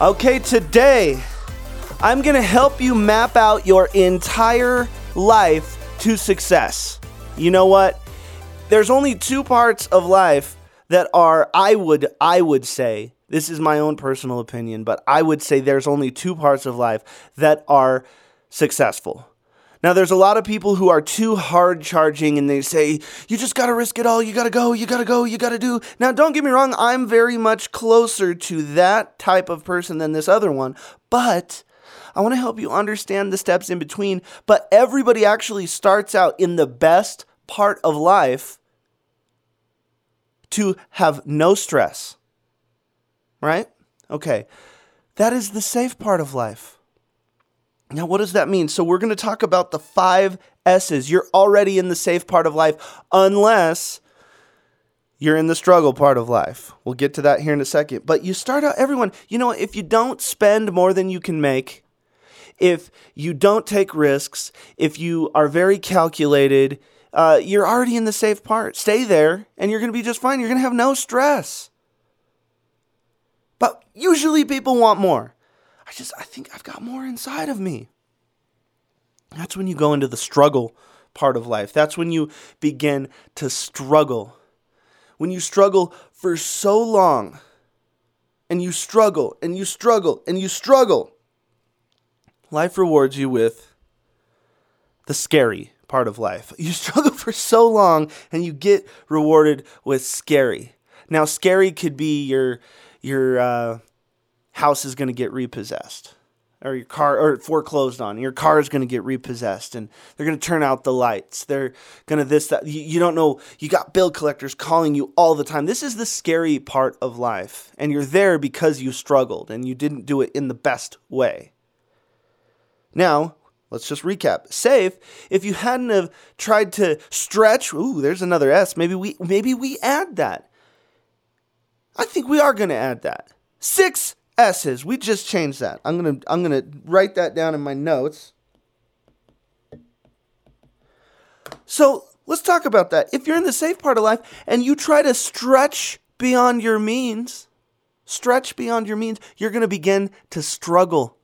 Okay, today I'm to help you map out your entire life to success. You know what? There's only two parts of life that are I would I would say this is my own personal opinion, but I would say there's only two parts of life that are successful. Now, there's a lot of people who are too hard charging and they say, you just got to risk it all. You got to go. You got to go. You got to do. Now, don't get me wrong. I'm very much closer to that type of person than this other one, but I want to help you understand the steps in between. But everybody actually starts out in the best part of life to have no stress right? Okay. That is the safe part of life. Now, what does that mean? So, we're going to talk about the five S's. You're already in the safe part of life, unless you're in the struggle part of life. We'll get to that here in a second. But you start out, everyone, you know, if you don't spend more than you can make, if you don't take risks, if you are very calculated, uh, you're already in the safe part. Stay there, and you're going to be just fine. You're going to have no stress. But usually people want more. I just, I think I've got more inside of me. That's when you go into the struggle part of life. That's when you begin to struggle. When you struggle for so long, and you struggle, and you struggle, and you struggle, life rewards you with the scary part of life. You struggle for so long, and you get rewarded with scary. Now, scary could be your your uh, house is going to get repossessed or your car or foreclosed on your car is going to get repossessed and they're going to turn out the lights they're going to this that you, you don't know you got bill collectors calling you all the time. This is the scary part of life and you're there because you struggled and you didn't do it in the best way. Now let's just recap. Safe if you hadn't have tried to stretch ooh there's another s maybe we maybe we add that. I think we are going to add that. Six S's. We just changed that. I'm to I'm to write that down in my notes. So, let's talk about that. If you're in the safe part of life and you try to stretch beyond your means, stretch beyond your means, you're to begin to struggle.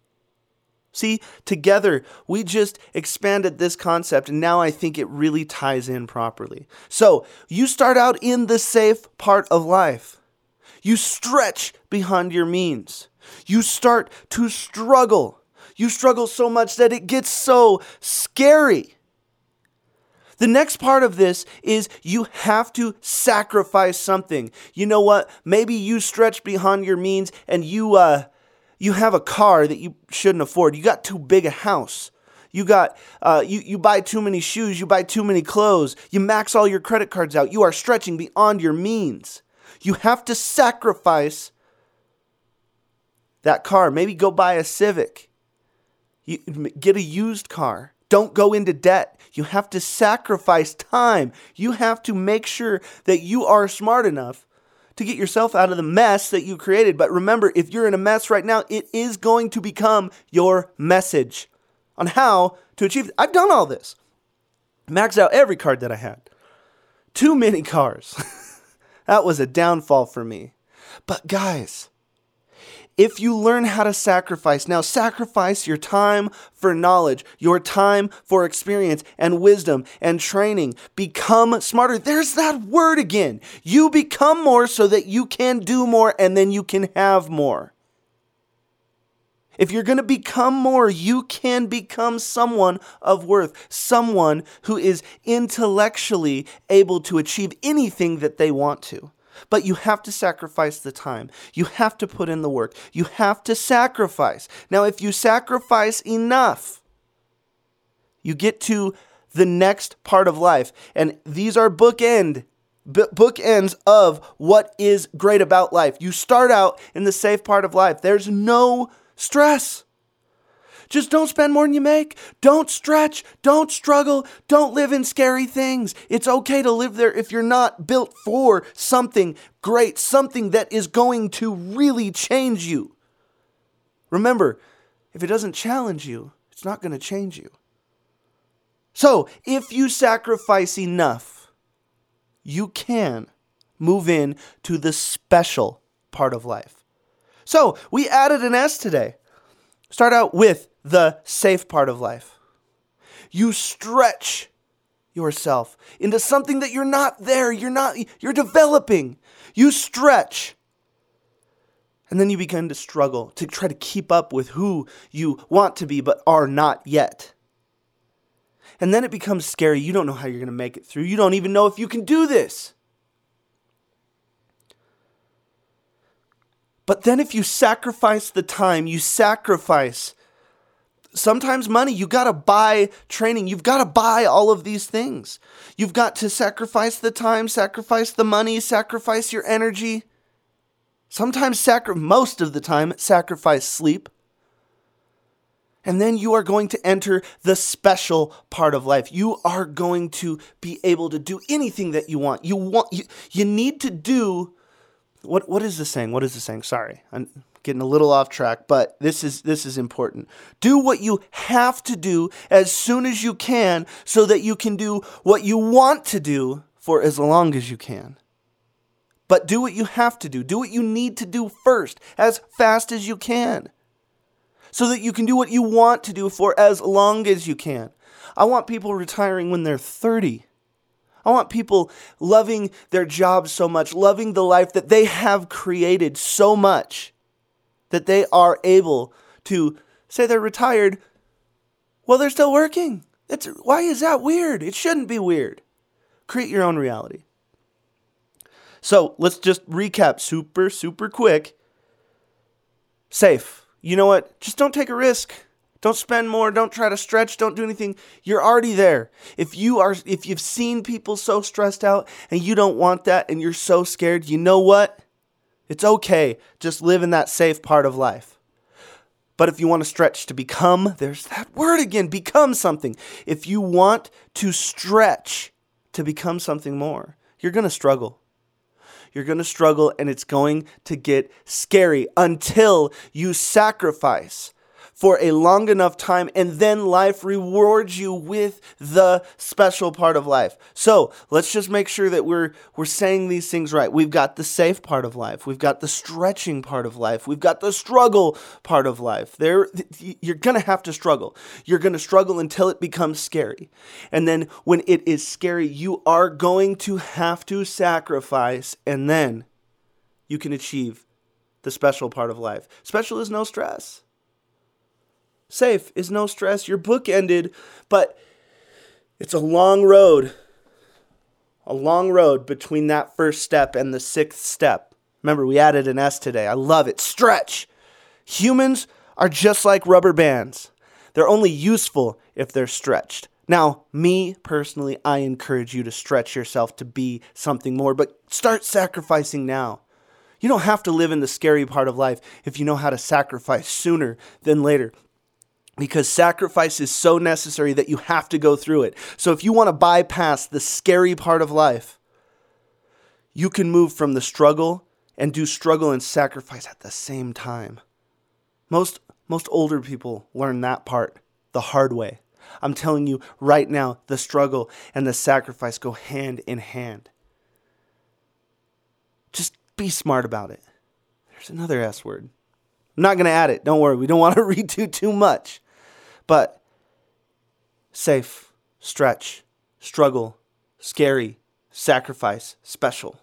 See, together we just expanded this concept, and now I think it really ties in properly. So, you start out in the safe part of life. You stretch beyond your means. You start to struggle. You struggle so much that it gets so scary. The next part of this is you have to sacrifice something. You know what? Maybe you stretch beyond your means and you uh you have a car that you shouldn't afford. You got too big a house. You got uh, you you buy too many shoes. You buy too many clothes. You max all your credit cards out. You are stretching beyond your means. You have to sacrifice that car. Maybe go buy a Civic. You, get a used car. Don't go into debt. You have to sacrifice time. You have to make sure that you are smart enough to get yourself out of the mess that you created. But remember, if you're in a mess right now, it is going to become your message on how to achieve it. I've done all this. Max out every card that I had. Too many cars. That was a downfall for me. But guys, if you learn how to sacrifice, now sacrifice your time for knowledge, your time for experience and wisdom and training. Become smarter. There's that word again. You become more so that you can do more and then you can have more. If you're going to become more, you can become someone of worth, someone who is intellectually able to achieve anything that they want to. But you have to sacrifice the time. You have to put in the work. You have to sacrifice. Now, if you sacrifice enough, you get to the next part of life. And these are bookend bookends of what is great about life. You start out in the safe part of life. There's no stress. Just don't spend more than you make. Don't stretch. Don't struggle. Don't live in scary things. It's okay to live there if you're not built for something great, something that is going to really change you. Remember, if it doesn't challenge you, it's not going to change you. So, if you sacrifice enough, you can move in to the special part of life. So we added an S today. Start out with the safe part of life. You stretch yourself into something that you're not there, you're not, you're developing. You stretch. And then you begin to struggle to try to keep up with who you want to be but are not yet. And then it becomes scary. You don't know how you're going to make it through. You don't even know if you can do this. But then if you sacrifice the time, you sacrifice sometimes money. You got to buy training. You've got to buy all of these things. You've got to sacrifice the time, sacrifice the money, sacrifice your energy. Sometimes sacri- most of the time sacrifice sleep. And then you are going to enter the special part of life. You are going to be able to do anything that you want. You want you, you need to do what what is the saying? What is the saying? Sorry. I'm getting a little off track, but this is this is important. Do what you have to do as soon as you can so that you can do what you want to do for as long as you can. But do what you have to do. Do what you need to do first as fast as you can so that you can do what you want to do for as long as you can. I want people retiring when they're 30. I want people loving their jobs so much, loving the life that they have created so much that they are able to say they're retired while they're still working. It's, why is that weird? It shouldn't be weird. Create your own reality. So let's just recap super, super quick. Safe you know what? Just don't take a risk. Don't spend more, don't try to stretch, don't do anything. You're already there. If you are if you've seen people so stressed out and you don't want that and you're so scared, you know what? It's okay. Just live in that safe part of life. But if you want to stretch to become, there's that word again, become something. If you want to stretch to become something more, you're going to struggle. You're going to struggle and it's going to get scary until you sacrifice for a long enough time, and then life rewards you with the special part of life. So let's just make sure that we're we're saying these things right. We've got the safe part of life, we've got the stretching part of life, we've got the struggle part of life. There, you're gonna have to struggle. You're gonna struggle until it becomes scary, and then when it is scary, you are going to have to sacrifice, and then you can achieve the special part of life. Special is no stress safe is no stress. Your book ended, but it's a long road. A long road between that first step and the sixth step. Remember, we added an S today. I love it. Stretch. Humans are just like rubber bands, they're only useful if they're stretched. Now, me personally, I encourage you to stretch yourself to be something more, but start sacrificing now. You don't have to live in the scary part of life if you know how to sacrifice sooner than later because sacrifice is so necessary that you have to go through it. So if you want to bypass the scary part of life, you can move from the struggle and do struggle and sacrifice at the same time. Most most older people learn that part the hard way. I'm telling you right now, the struggle and the sacrifice go hand in hand. Just be smart about it. There's another S word. I'm not going to add it. Don't worry. We don't want to redo too much. But safe, stretch, struggle, scary, sacrifice, special.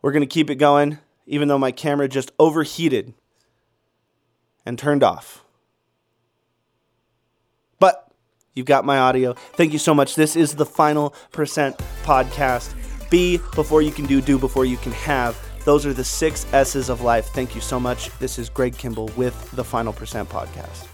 We're going to keep it going, even though my camera just overheated and turned off. But you've got my audio. Thank you so much. This is the Final Percent podcast. Be before you can do, do before you can have. Those are the six S's of life. Thank you so much. This is Greg Kimball with the Final Percent Podcast.